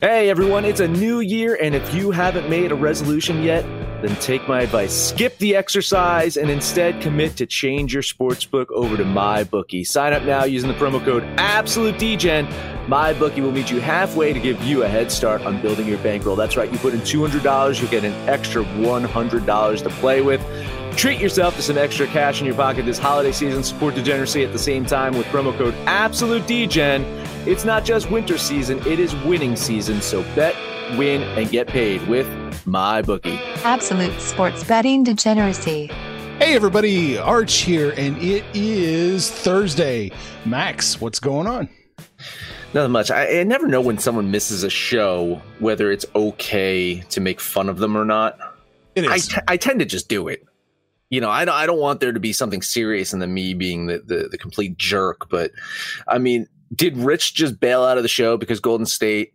Hey everyone, it's a new year, and if you haven't made a resolution yet, then take my advice. Skip the exercise and instead commit to change your sportsbook over to MyBookie. Sign up now using the promo code AbsoluteDGen. MyBookie will meet you halfway to give you a head start on building your bankroll. That's right, you put in $200, you get an extra $100 to play with. Treat yourself to some extra cash in your pocket this holiday season. Support degeneracy at the same time with promo code AbsoluteDGen. It's not just winter season, it is winning season. So bet, win, and get paid with my bookie. Absolute sports betting degeneracy. Hey everybody, Arch here, and it is Thursday. Max, what's going on? Not much. I, I never know when someone misses a show whether it's okay to make fun of them or not. It I, is. t- I tend to just do it. You know, I don't, I don't want there to be something serious in the me being the, the, the complete jerk. But I mean, did Rich just bail out of the show because Golden State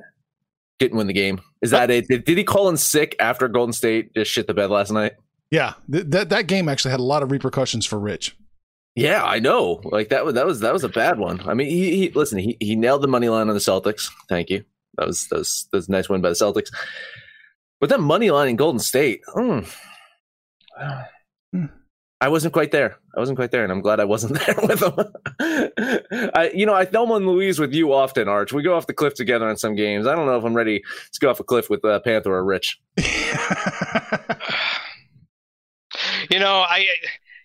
didn't win the game? Is that it? Did, did he call in sick after Golden State just shit the bed last night? yeah, th- that that game actually had a lot of repercussions for Rich. Yeah, I know. Like that was that was that was a bad one. I mean, he, he listen, he, he nailed the money line on the Celtics. Thank you. That was that was, that was a nice win by the Celtics. But that money line in Golden State, mm, Hmm. I wasn't quite there. I wasn't quite there, and I'm glad I wasn't there with them. I, you know, I Thelma and Louise with you often, Arch. We go off the cliff together on some games. I don't know if I'm ready to go off a cliff with uh, Panther or Rich. You know, I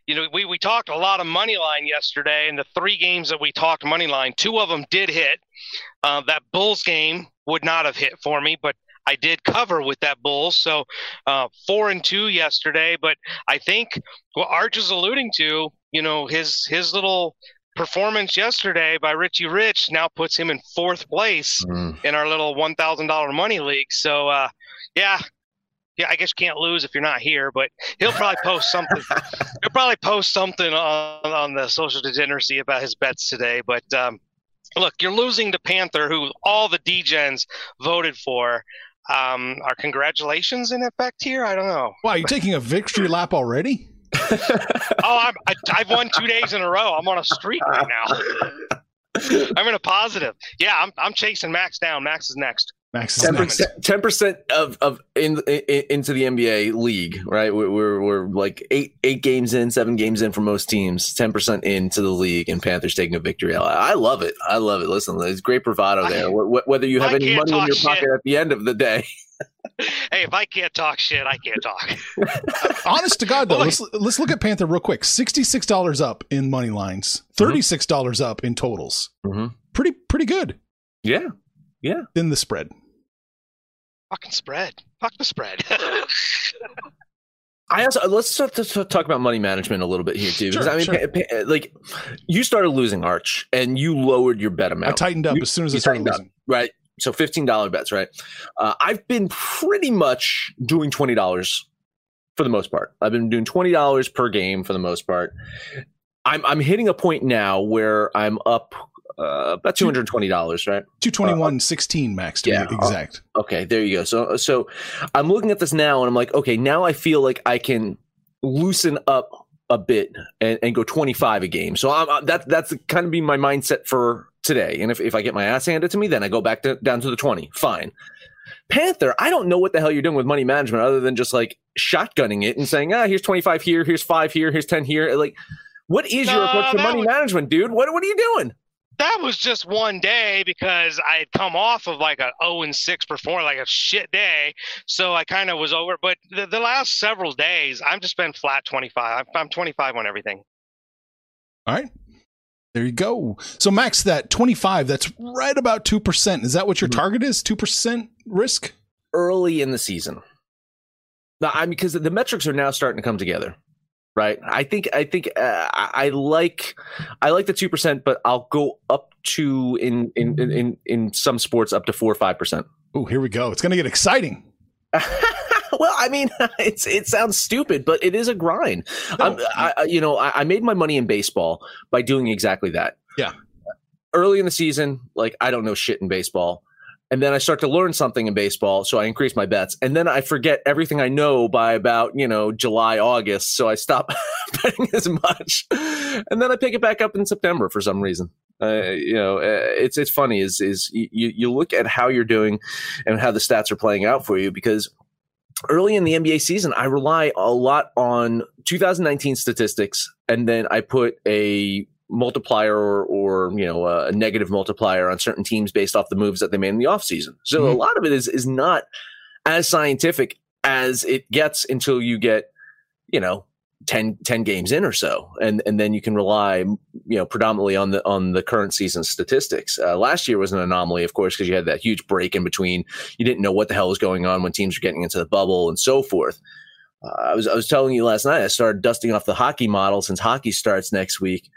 you know, we, we talked a lot of money line yesterday, and the three games that we talked money line, two of them did hit. Uh, that Bulls game would not have hit for me, but I did cover with that Bulls. So uh, four and two yesterday. But I think what Arch is alluding to, you know, his his little performance yesterday by Richie Rich now puts him in fourth place in our little one thousand dollar money league. So uh, yeah. Yeah, I guess you can't lose if you're not here, but he'll probably post something. he'll probably post something on, on the social degeneracy about his bets today. But um, look, you're losing to Panther, who all the degens voted for. Um, are congratulations in effect here? I don't know. wow, you're taking a victory lap already? Oh, I'm, I, I've won two days in a row. I'm on a streak right now. I'm in a positive. Yeah, I'm, I'm chasing Max down. Max is next. Max is Ten next. percent, ten percent of of in, in into the NBA league, right? We're, we're we're like eight eight games in, seven games in for most teams. Ten percent into the league, and Panthers taking a victory. I, I love it. I love it. Listen, there's great bravado there. Wh- wh- Whether you have I any money in your shit. pocket at the end of the day, Hey, if I can't talk shit, I can't talk. Honest to God, though, let's let's look at Panther real quick. Sixty-six dollars up in money lines. Thirty-six dollars up in totals. Mhm. Pretty pretty good yeah, yeah. in the spread. Fucking spread. Fuck the spread. I also let's start to to talk about money management a little bit here too, because Sure, I mean, sure. pa- pa- like you started losing Arch, and you lowered your bet amount. I tightened up You- as soon as I started tightened up. losing. right? So fifteen dollar bets, right? Uh, I've been pretty much doing twenty dollars for the most part. I've been doing twenty dollars per game for the most part. I'm I'm hitting a point now where I'm up uh, about two hundred twenty dollars, right? Two twenty-one sixteen max to Yeah, be exact. Okay, there you go. So so I'm looking at this now, and I'm like, okay, now I feel like I can loosen up a bit and, and go 25 a game. So I'm, I'm- that that's kind of be my mindset for today. And if, if I get my ass handed to me, then I go back to down to the 20. Fine. Panther, I don't know what the hell you're doing with money management other than just like shotgunning it and saying, ah, here's 25 here, here's five here, here's 10 here. Like, what is your approach to money was- management, dude? What what are you doing? That was just one day because I had come off of like a 0 and 6 performance, like a shit day. So I kind of was over. But the, the last several days, I've just been flat 25. I'm, I'm 25 on everything. All right. There you go. So max that 25, that's right about 2%. Is that what your Mhm. target is? 2% risk? early in the season. Now, I mean, because the metrics are now starting to come together, right? I think I think uh, I, like I like the two percent, but I'll go up to in in in in, some sports up to four or five percent. Oh, here we go. It's going to get exciting. well, I mean, it's it sounds stupid, but it is a grind. I'm, I, I- you know, I, I made my money in baseball by doing exactly that. Yeah. Early in the season, like I don't know shit in baseball. And then I start to learn something in baseball, so I increase my bets, and then I forget everything I know by about you know July, August, so I stop betting as much, and then I pick it back up in September for some reason. Uh, you know, uh, it's it's funny is is you you look at how you're doing and how the stats are playing out for you because early in the NBA season, I rely a lot on 2019 statistics, and then I put a multiplier or, or you know a negative multiplier on certain teams based off the moves that they made in the offseason. So mm-hmm. a lot of it is is not as scientific as it gets until you get you know 10, 10 games in or so. And and then you can rely you know predominantly on the on the current season statistics. Uh, last year was an anomaly of course because you had that huge break in between. You didn't know what the hell was going on when teams were getting into the bubble and so forth. Uh, I was I was telling you last night I started dusting off the hockey model since hockey starts next week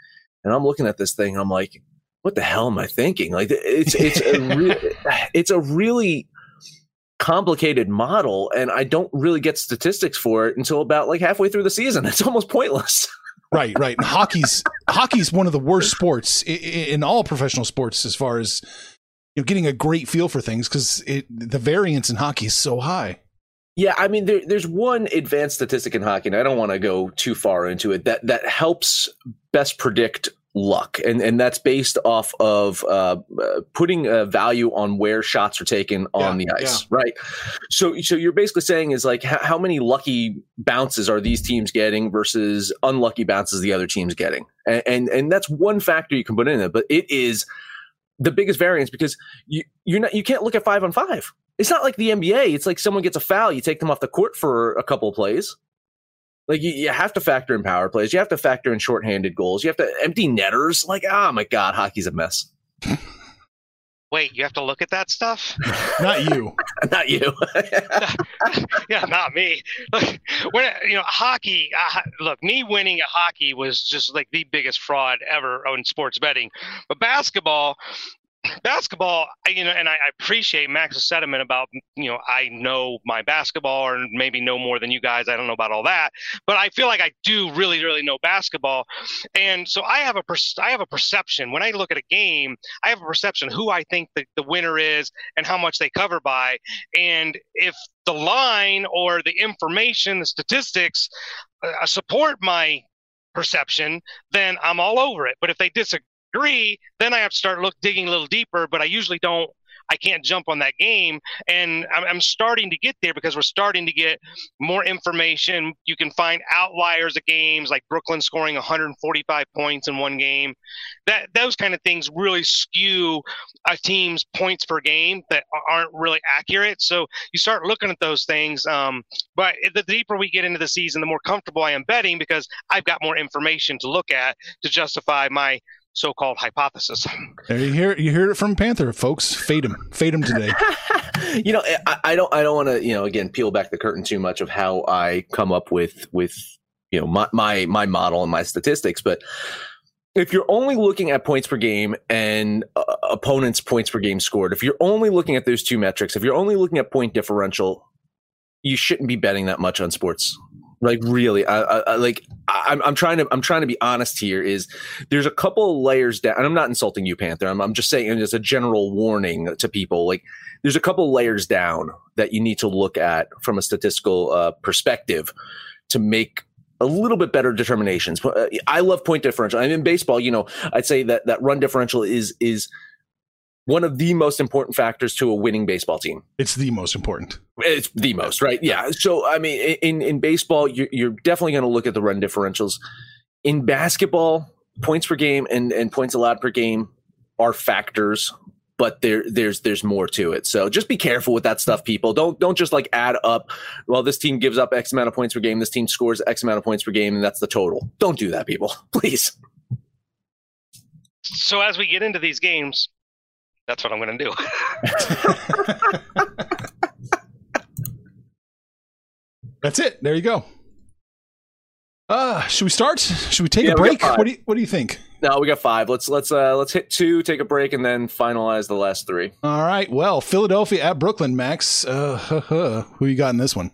and I'm looking at this thing I'm like what the hell am I thinking like it's it's a re- it's a really complicated model and I don't really get statistics for it until about like halfway through the season. It's almost pointless. right, right. And hockey's hockey's one of the worst sports in, in all professional sports as far as you know getting a great feel for things because it the variance in hockey is so high. Yeah, I mean, there, there's one advanced statistic in hockey, and I don't want to go too far into it. That that helps best predict luck and and that's based off of uh, uh, putting a value on where shots are taken on yeah, the ice yeah. right so so you're basically saying is like how many lucky bounces are these teams getting versus unlucky bounces the other teams getting and and, and that's one factor you can put in it but it is the biggest variance because you you're not you can't look at 5 on 5 it's not like the NBA it's like someone gets a foul you take them off the court for a couple of plays like you, you have to factor in power plays. You have to factor in shorthanded goals. You have to empty netters. Like, oh my god, hockey's a mess. Wait, you have to look at that stuff? not you. not you. yeah, not me. Look, when you know hockey. Uh, look, me winning at hockey was just like the biggest fraud ever on sports betting. But basketball, basketball, you know, and I, appreciate Max's sentiment about, you know, I know my basketball or maybe know more than you guys. I don't know about all that, but I feel like I do really, really know basketball. And so I have a, per- I have a perception when I look at a game, I have a perception who I think the, the winner is and how much they cover by. And if the line or the information, the statistics uh, support my perception, then I'm all over it. But if they disagree, agree, then I have to start look digging a little deeper. But I usually don't. I can't jump on that game, and I'm, I'm starting to get there because we're starting to get more information. You can find outliers of games like Brooklyn scoring 145 points in one game. That those kind of things really skew a team's points per game that aren't really accurate. So you start looking at those things. Um, but the deeper we get into the season, the more comfortable I am betting because I've got more information to look at to justify my so-called hypothesis. There you hear you hear it from Panther, folks. Fade him, fade him today. you know, I, I don't I don't want to you know again peel back the curtain too much of how I come up with with you know my my my model and my statistics, but if you're only looking at points per game and uh, opponents' points per game scored, if you're only looking at those two metrics, if you're only looking at point differential, you shouldn't be betting that much on sports like really I, I, like I'm, I'm trying to i'm trying to be honest here is there's a couple of layers down and i'm not insulting you panther i'm, I'm just saying as a general warning to people like there's a couple of layers down that you need to look at from a statistical uh, perspective to make a little bit better determinations. Uh, I love point differential. I'm in baseball, you know, I'd say that that run differential is is one of the most important factors to a winning baseball team. It's the most important. It's the most, right? Yeah. So, I mean, in, in baseball, you're, you're definitely going to look at the run differentials. In basketball, points per game and, and points allowed per game are factors, but there there's there's more to it. So just be careful with that stuff, people. Don't don't just like add up. Well, this team gives up X amount of points per game. This team scores X amount of points per game, and that's the total. Don't do that, people. Please. So as we get into these games, that's what I'm going to do. That's it. There you go. Uh, should we start? Should we take yeah, a break? What do you What do you think? No, we got five. Let's let's uh let's hit two, take a break, and then finalize the last three. All right. Well, Philadelphia at Brooklyn, Max. Uh, huh, huh. who you got in this one?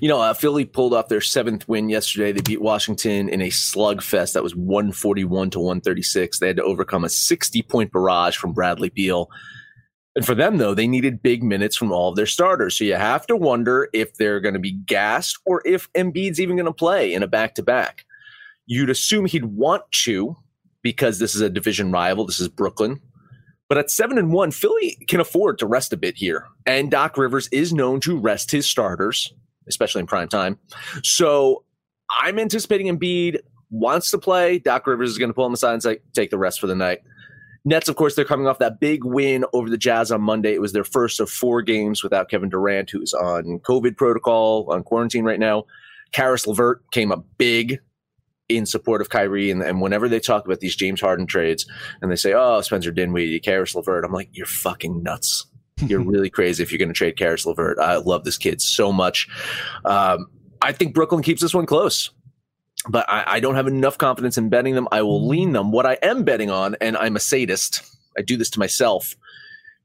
You know, uh, Philly pulled off their seventh win yesterday. They beat Washington in a slugfest that was 141 to 136. They had to overcome a 60 point barrage from Bradley Beal. And for them, though, they needed big minutes from all of their starters. So you have to wonder if they're going to be gassed or if Embiid's even going to play in a back to back. You'd assume he'd want to because this is a division rival. This is Brooklyn. But at seven and one, Philly can afford to rest a bit here. And Doc Rivers is known to rest his starters, especially in prime time. So I'm anticipating Embiid wants to play. Doc Rivers is going to pull him aside and say, take the rest for the night. Nets, of course, they're coming off that big win over the Jazz on Monday. It was their first of four games without Kevin Durant, who's on COVID protocol, on quarantine right now. Caris LeVert came up big in support of Kyrie. And, and, whenever they talk about these James Harden trades and they say, oh, Spencer Dinwiddie, Caris LeVert, I'm like, you're fucking nuts. You're really crazy if you're going to trade Caris LeVert. I love this kid so much. Um, I think Brooklyn keeps this one close but I, I, don't have enough confidence in betting them. I will lean them. What I am betting on, and I'm a sadist, I do this to myself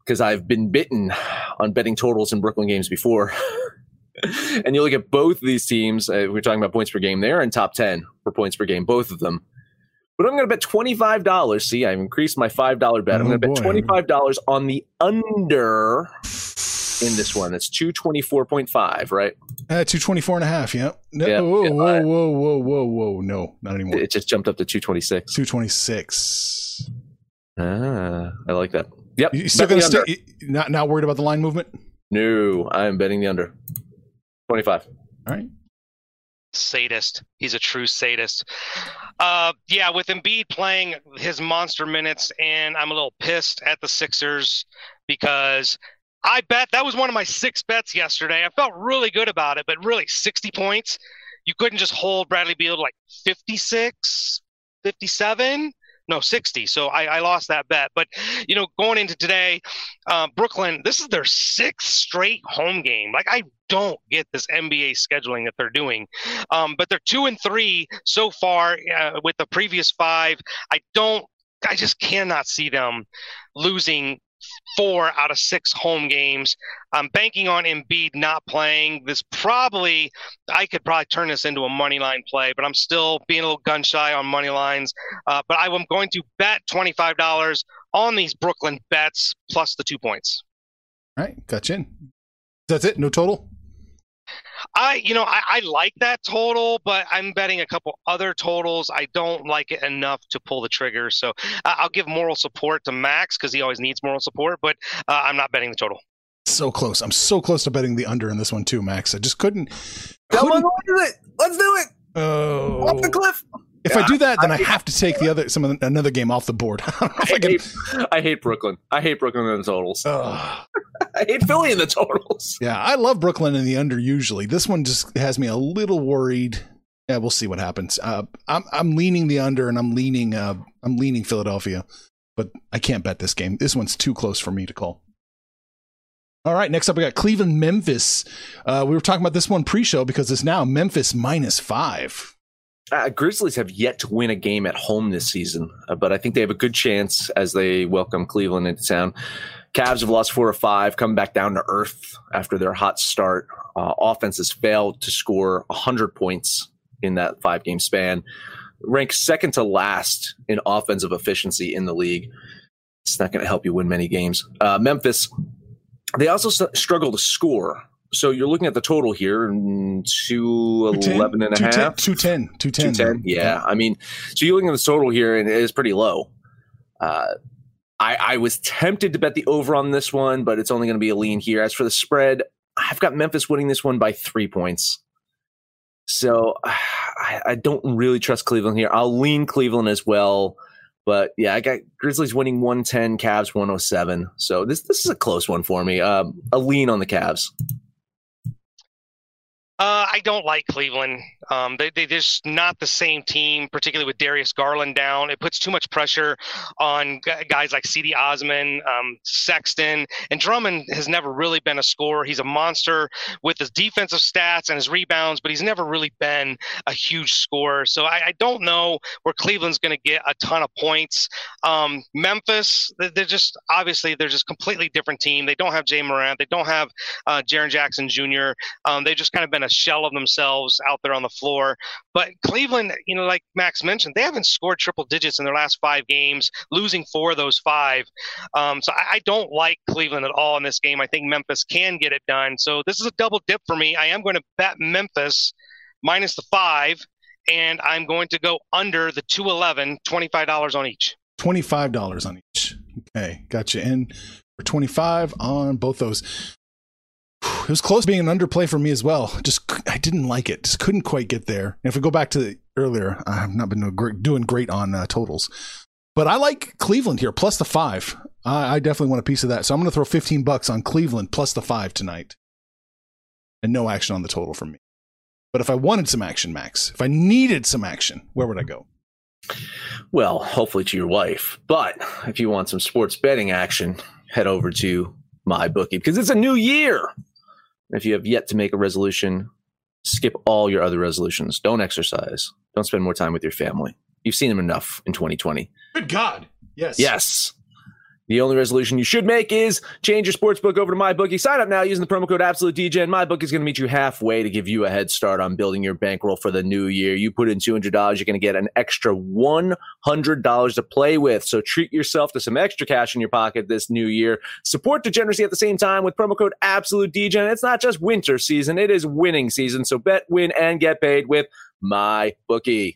because I've been bitten on betting totals in Brooklyn games before. and you look at both of these teams, uh, we're talking about points per game, they're in top 10 for points per game, both of them. But I'm going to bet $25. See, I've increased my $5 bet. I'm going to bet $25 on the under in this one. It's 224.5, right? Uh, 224 and a half, yeah. No, yeah, whoa, yeah. whoa, whoa, whoa, whoa, whoa. No, not anymore. It just jumped up to 226. 226. Ah, I like that. Yep. You still going to stay, not, not worried about the line movement? No, I'm betting the under. 25. All right. Sadist. He's a true sadist. Uh, yeah, with Embiid playing his monster minutes, and I'm a little pissed at the Sixers because I bet that was one of my six bets yesterday. I felt really good about it, but really 60 points. You couldn't just hold Bradley Beal to like 56, 57 no 60 so I, I, lost that bet. But you know going into today uh, brooklyn this is their sixth straight home game. Like i don't get this nba scheduling that they're doing. Um, but they're two and three so far uh, with the previous five. I don't i just cannot see them losing four out of six home games. I'm banking on Embiid not playing. This probably, I could probably turn this into a money line play, but I'm still being a little gun shy on money lines. Uh, but I am going to bet $25 on these Brooklyn bets plus the two points. All right, got you in. That's it. No total. I, you know, I, I, like that total, but I'm betting a couple other totals. I don't like it enough to pull the trigger. So uh, I'll give moral support to Max because he always needs moral support, but uh, I'm not betting the total. So close. I'm so close to betting the under in this one too, Max. I just couldn't. couldn't... Come on, let's do it. Let's do it. Oh. Off the cliff. If yeah, I do that, then I, I, have to take the other some another game off the board. I, I, hate, I, hate, Brooklyn. I hate Brooklyn in the totals. I hate Philly in the totals. Yeah, I love Brooklyn in the under usually. This one just has me a little worried. Yeah, we'll see what happens. Uh, I'm I'm leaning the under, and I'm leaning uh, I'm leaning Philadelphia, but I can't bet this game. This one's too close for me to call. All right, next up we got Cleveland Memphis. Uh, we were talking about this one pre-show because it's now Memphis minus five. Uh, Grizzlies have yet to win a game at home this season, uh, but I think they have a good chance as they welcome Cleveland into town. Cavs have lost four or five, come back down to earth after their hot start. Uh, offense has failed to score 100 points in that five game span. Ranks second to last in offensive efficiency in the league. It's not going to help you win many games. Uh, Memphis, they also struggle to score so you're looking at the total here, mm, 211 and a half? 210. 210. 210. Yeah. I mean, so you're looking at the total here, and it is pretty low. Uh, I, I was tempted to bet the over on this one, but it's only going to be a lean here. As for the spread, I've got Memphis winning this one by three points. So I, I don't really trust Cleveland here. I'll lean Cleveland as well. But yeah, I got Grizzlies winning 110, Cavs 107. So this this is a close one for me. Um, a lean on the Cavs. Uh, I don't like Cleveland. Um, they, they're just not the same team, particularly with Darius Garland down. It puts too much pressure on guys like Cedi Osman, um, Sexton, and Drummond has never really been a scorer. He's a monster with his defensive stats and his rebounds, but he's never really been a huge scorer. So I, I don't know where Cleveland's going to get a ton of points. Um, Memphis, they're just obviously they're just completely different team. They don't have Ja Morant. They don't have uh, Jaren Jackson Jr. Um, they've just kind of been a shell of themselves out there on the floor. But Cleveland, you know, like Max mentioned, they haven't scored triple digits in their last five games, losing four of those five. Um, so I, I don't like Cleveland at all in this game. I think Memphis can get it done. So this is a double dip for me. I am going to bet Memphis minus the five, and I'm going to go under the 211, $25 on each. $25 on each. Okay, gotcha. And for 25 on both those. It was close being an underplay for me as well. Just I didn't like it. Just couldn't quite get there. And if we go back to earlier, I've not been doing great, on uh, totals. But I like Cleveland here plus the five. I, I definitely want a piece of that. So I'm going to throw 15 bucks on Cleveland plus the five tonight. And no action on the total from me. But if I wanted some action, Max, if I needed some action, where would I go? Well, hopefully to your wife. But if you want some sports betting action, head over to my bookie because it's a new year. If you have yet to make a resolution, skip all your other resolutions. Don't exercise. Don't spend more time with your family. You've seen them enough in 2020. Good God. Yes. Yes. The only resolution you should make is change your sports book over to MyBookie. Sign up now using the promo code AbsoluteDJ, and MyBookie is going to meet you halfway to give you a head start on building your bankroll for the new year. You put in $200, you're going to get an extra $100 to play with. So treat yourself to some extra cash in your pocket this new year. Support degeneracy at the same time with promo code AbsoluteDJ. And it's not just winter season, it is winning season. So bet, win, and get paid with MyBookie.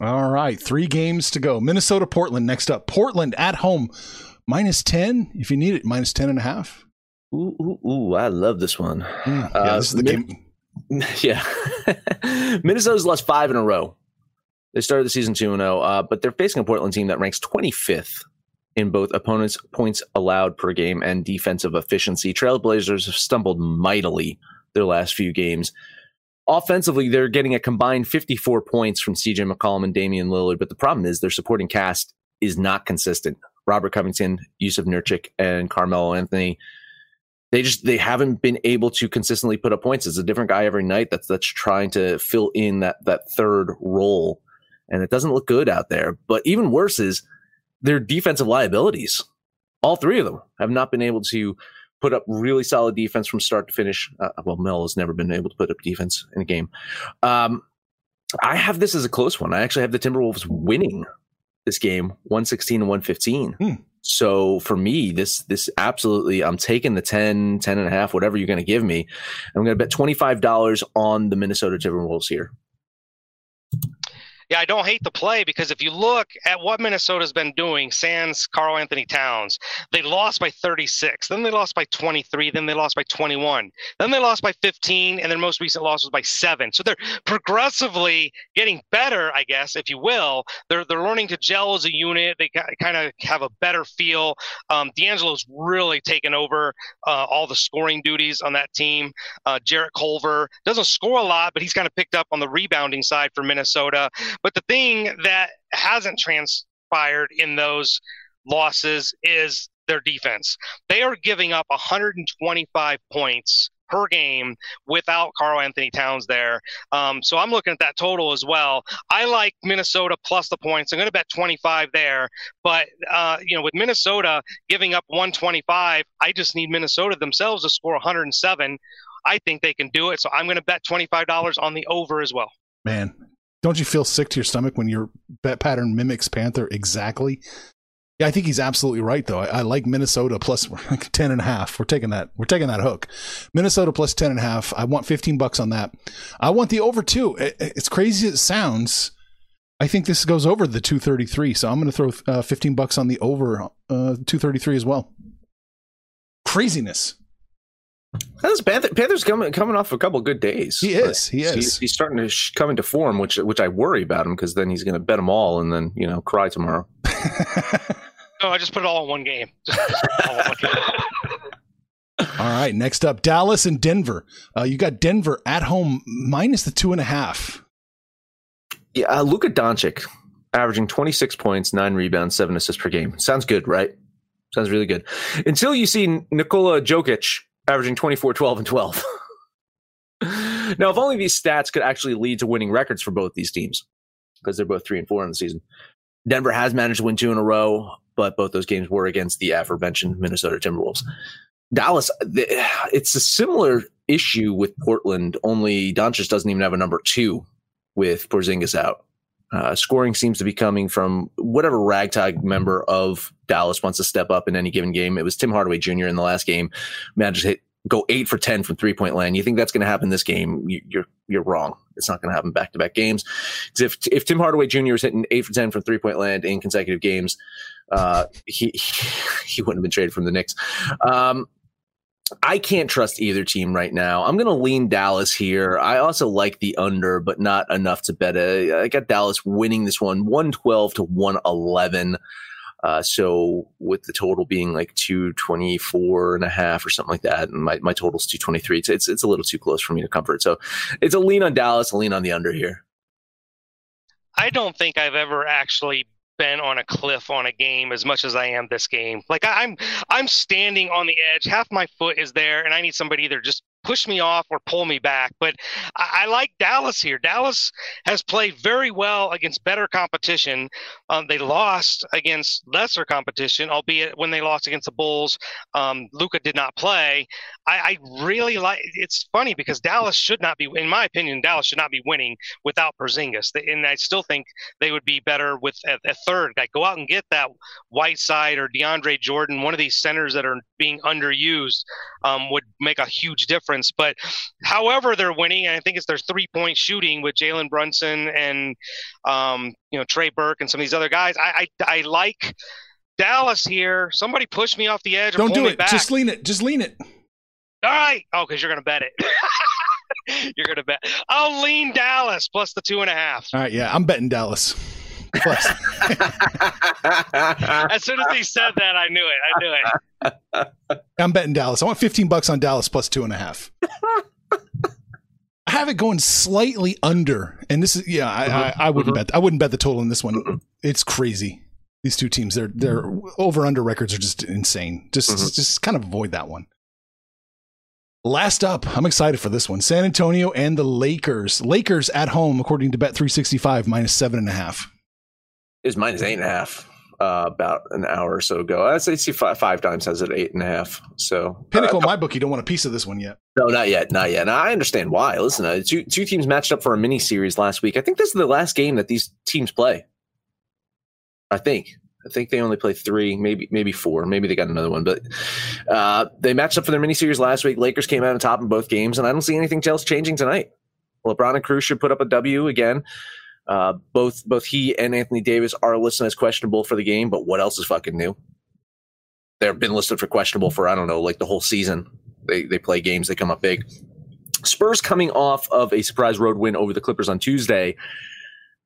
All right, three games to go. Minnesota, Portland next up. Portland at home, minus 10 if you need it, minus 10 and a half. Ooh, ooh, ooh, I love this one. Mm, yeah, this is the Min- game. Yeah. Minnesota's lost five in a row. They started the season 2 0, uh, but they're facing a Portland team that ranks 25th in both opponents' points allowed per game and defensive efficiency. Trailblazers have stumbled mightily their last few games. Offensively, they're getting a combined 54 points from CJ McCollum and Damian Lillard, but the problem is their supporting cast is not consistent. Robert Covington, Jusuf Nurkic, and Carmelo Anthony they just they haven't been able to consistently put up points. It's a different guy every night that's that's trying to fill in that that third role, and it doesn't look good out there. But even worse is their defensive liabilities. All three of them have not been able to put up really solid defense from start to finish. Uh, well, Mel has never been able to put up defense in a game. Um, I have this as a close one. I actually have the Timberwolves winning this game, one sixteen to one fifteen. Hmm. So for me, this this absolutely, I'm taking the 10, 10 and a half, whatever you're going to give me. I'm going to bet $25 on the Minnesota Timberwolves here. Yeah, I don't hate the play because if you look at what Minnesota's been doing, sans Karl-Anthony Towns, they lost by 36, then they lost by 23, then they lost by 21, then they lost by 15, and their most recent loss was by seven. So they're progressively getting better, I guess, if you will. They're they're learning to gel as a unit. They kind of have a better feel. Um, D'Angelo's really taken over uh, all the scoring duties on that team. Uh, Jarrett Culver doesn't score a lot, but he's kind of picked up on the rebounding side for Minnesota. But the thing that hasn't transpired in those losses is their defense. They are giving up 125 points per game without Karl-Anthony Towns there. Um, so I'm looking at that total as well. I like Minnesota plus the points. I'm going to bet 25 there. But, uh, you know, with Minnesota giving up 125, I just need Minnesota themselves to score 107. I think they can do it. So I'm going to bet $25 on the over as well. Man, don't you feel sick to your stomach when your bet pattern mimics Panther exactly? Yeah, I think he's absolutely right though. I, I, like Minnesota plus 10 and a half. We're taking that. We're taking that hook. Minnesota plus 10 and a half. I want 15 bucks on that. I want the over two. It, it's crazy as it sounds. I think this goes over the 233. So I'm going to throw uh, 15 bucks on the over uh, 233 as well. Craziness. That's Panther, Panthers coming coming off a couple good days. He is. He is. He's, he's starting to sh- come into form, which which I worry about him because then he's going to bet them all and then you know cry tomorrow. no, I just put it all in one game. Just, just all in one game. All right, next up, Dallas and Denver. Uh, you got Denver at home minus the two and a half. Yeah, uh, Luka Doncic averaging 26 points, nine rebounds, seven assists per game. Sounds good, right? Sounds really good. Until you see Nikola Jokic averaging 24, 12, and 12. now, if only these stats could actually lead to winning records for both these teams, because they're both three and four in the season. Denver has managed to win two in a row, but both those games were against the aforementioned Minnesota Timberwolves. Dallas, it's a similar issue with Portland, only Doncic doesn't even have a number two with Porzingis out. Uh, scoring seems to be coming from whatever ragtag member of Dallas wants to step up in any given game. It was Tim Hardaway Jr. in the last game, managed to hit go eight for ten from three point land. You think that's going to happen this game? You, you're you're wrong. It's not going to happen back to back games. If if Tim Hardaway Jr. is hitting eight for ten from three point land in consecutive games, uh, he he wouldn't have been traded from the Knicks. Um, I can't trust either team right now. I'm going to lean Dallas here. I also like the under, but not enough to bet. it. I got Dallas winning this one 112 to 111. Uh, so with the total being like 224 and a half or something like that, and my, my total's 223, it's, it's, it's a little too close for me to comfort. So it's a lean on Dallas, a lean on the under here. I don't think I've ever actually been on a cliff on a game as much as I am this game. Like I, I'm I'm standing on the edge. Half my foot is there, and I need somebody either just push me off or pull me back. But I, I, like Dallas here. Dallas has played very well against better competition. Um, they lost against lesser competition, albeit when they lost against the Bulls, um, Luka did not play. I, I, really like. It's funny because Dallas should not be, in my opinion, Dallas should not be winning without Porzingis, and I still think they would be better with a, a third guy. Go out and get that Whiteside or DeAndre Jordan, one of these centers that are being underused, um, would make a huge difference difference. But however they're winning, and I think it's their three point shooting with Jalen Brunson and um, you know Trey Burke and some of these other guys. I I, I like Dallas here. Somebody push me off the edge. Don't do it. Just lean it. Just lean it. All right. Oh, because you're gonna bet it. you're gonna bet. I'll lean Dallas plus the two and a half. All right. Yeah, I'm betting Dallas. as soon as he said that, I knew it. I knew it. I'm betting Dallas. I want 15 bucks on Dallas plus two and a half. I have it going slightly under, and this is yeah. I, uh-huh. I, I, wouldn't uh-huh. bet. I wouldn't bet the total in this one. It's crazy. These two teams, their their over under records are just insane. Just uh-huh. just kind of avoid that one. Last up, I'm excited for this one. San Antonio and the Lakers. Lakers at home, according to Bet365, minus seven and a half. Was minus eight and a half uh, about an hour or so ago. I say see five, five times has it eight and a half. So Pinnacle, uh, my book, you don't want a piece of this one yet. No, not yet, not yet. Now, I understand why. Listen, uh, two two teams matched up for a mini series last week. I think this is the last game that these teams play. I think. I think they only play three, maybe maybe four, maybe they got another one, but uh, they matched up for their mini series last week. Lakers came out on top in both games, and I don't see anything else changing tonight. LeBron and crew should put up a W again. Uh, both both he and Anthony Davis are listed as questionable for the game, but what else is fucking new? They've been listed for questionable for I don't know, like the whole season. They they play games, they come up big. Spurs coming off of a surprise road win over the Clippers on Tuesday.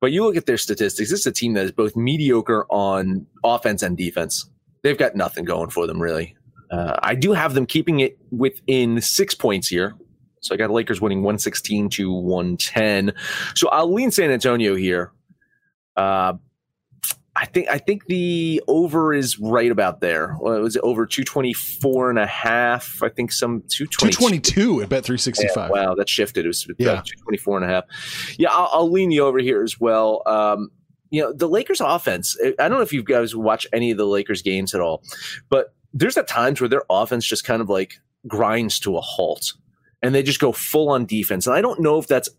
But you look at their statistics, this is a team that is both mediocre on offense and defense. They've got nothing going for them, really. Uh, I do have them keeping it within six points here, so I got Lakers winning 116 to 110. So I'll lean San Antonio here. Uh, I think I think the over is right about there. Well, it was over 224 and a half. I think some 222 at bet 365. Yeah, wow, that shifted. It was yeah. 224 and a half. Yeah, I'll, I'll lean you over here as well. Um, you know, the Lakers offense, I don't know if you guys watch any of the Lakers games at all, but there's at times where their offense just kind of like grinds to a halt and they just go full on defense. And I don't know if that's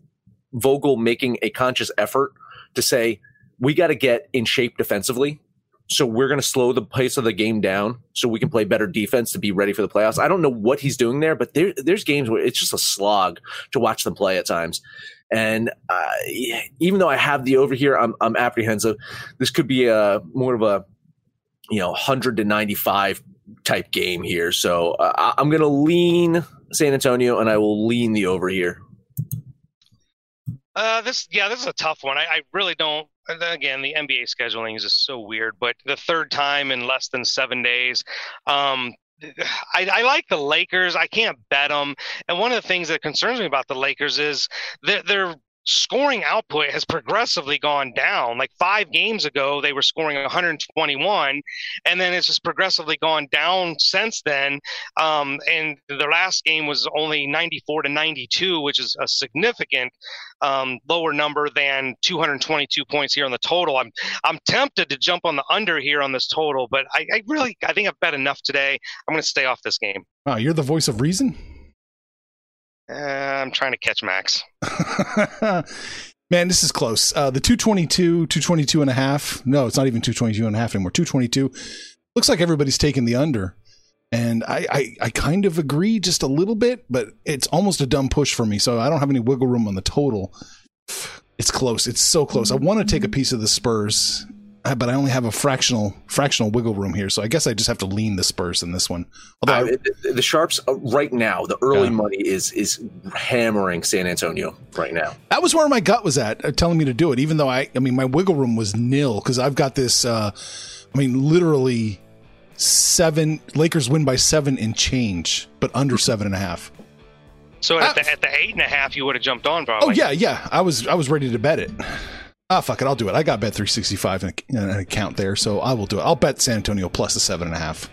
Vogel making a conscious effort to say, we got to get in shape defensively. So we're going to slow the pace of the game down so we can play better defense to be ready for the playoffs. I don't know what he's doing there, but there, there's games where it's just a slog to watch them play at times. And uh, even though I have the over here, I'm, I'm apprehensive. This could be a more of a, you know, 100 to 95 type game here. So uh, I'm going to lean San Antonio, and I will lean the over here. Uh, this yeah, this is a tough one. I, I really don't. Again, the NBA scheduling is just so weird. But the third time in less than seven days, um, I, I, like the Lakers. I can't bet them. And one of the things that concerns me about the Lakers is that they're scoring output has progressively gone down. Like five games ago, they were scoring 121, and then it's just progressively gone down since then. Um, and the last game was only 94 to 92, which is a significant um, lower number than 222 points here on the total. I'm I'm tempted to jump on the under here on this total, but I, I really I think I've bet enough today. I'm going to stay off this game. Wow, you're the voice of reason. Uh, I'm trying to catch Max. Man, this is close. Uh, the 222, 222 and a half. No, it's not even 222 and a half anymore. 222. Looks like everybody's taking the under. And I, I, I kind of agree just a little bit, but it's almost a dumb push for me. So I don't have any wiggle room on the total. It's close. It's so close. I want to take a piece of the Spurs but I only have a fractional fractional wiggle room here, so I guess I just have to lean the Spurs in this one. Although uh, I, the Sharps uh, right now, the early yeah. money is is hammering San Antonio right now. That was where my gut was at, uh, telling me to do it. Even though I, I mean, my wiggle room was nil because I've got this. Uh, I mean, literally seven Lakers win by seven and change, but under seven and a half. So at, the, at the eight and a half, you would have jumped on, probably. Oh yeah, yeah. I was I was ready to bet it. Ah, oh, fuck it. I'll do it. I got bet 365 in, an account there, so I will do it. I'll bet San Antonio plus a seven and a half.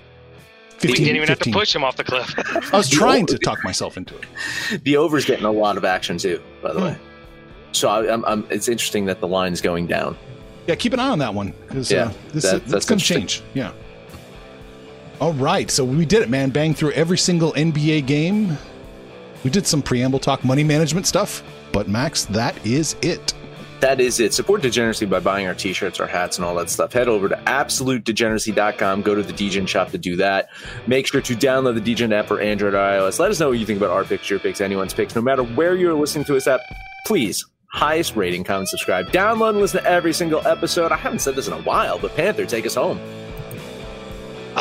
15, we didn't even 15. have to push him off the cliff. I was trying to talk myself into it. The over's getting a lot of action too, by the hmm. way. So I, I'm, I'm, it's interesting that the line's going down. Yeah, keep an eye on that one because yeah, uh, this, that, that's going to change. Yeah. All right, so we did it, man. Bang through every single NBA game. We did some preamble talk, money management stuff, but Max, that is it that is it. Support Degeneracy by buying our t-shirts, our hats, and all that stuff. Head over to absolutedegeneracy.com. Go to the Degen shop to do that. Make sure to download the Degen app for Android or iOS. Let us know what you think about our picks, your picks, anyone's picks. No matter where you're listening to us at, please highest rating, comment, subscribe, download, and listen to every single episode. I haven't said this in a while, but Panther, take us home.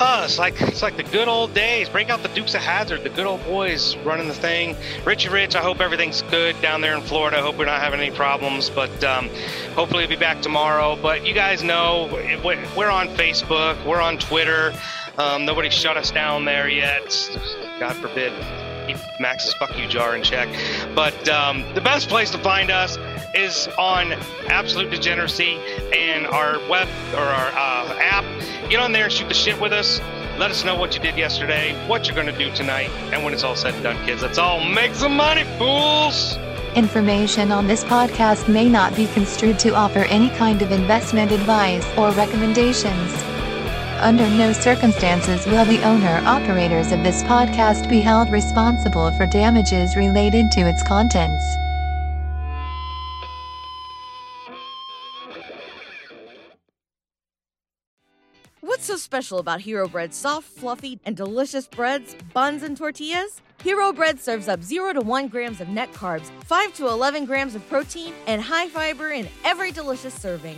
Oh, it's like it's like the good old days. Break out the Dukes of Hazzard, the good old boys running the thing. Richie Rich, I hope everything's good down there in Florida. I hope we're not having any problems, but um, hopefully we'll be back tomorrow. But you guys know we're on Facebook, we're on Twitter. Um, nobody shut us down there yet. God forbid keep Max's fuck you jar in check. But um, the best place to find us is on Absolute Degeneracy and our web or our uh, app. Get on there, shoot the shit with us. Let us know what you did yesterday, what you're going to do tonight, and when it's all said and done, kids. Let's all. Make some money, fools! Information on this podcast may not be construed to offer any kind of investment advice or recommendations. Under no circumstances will the owner operators of this podcast be held responsible for damages related to its contents. What's so special about Hero Bread's soft, fluffy, and delicious breads, buns, and tortillas? Hero Bread serves up 0 to 1 grams of net carbs, 5 to 11 grams of protein, and high fiber in every delicious serving.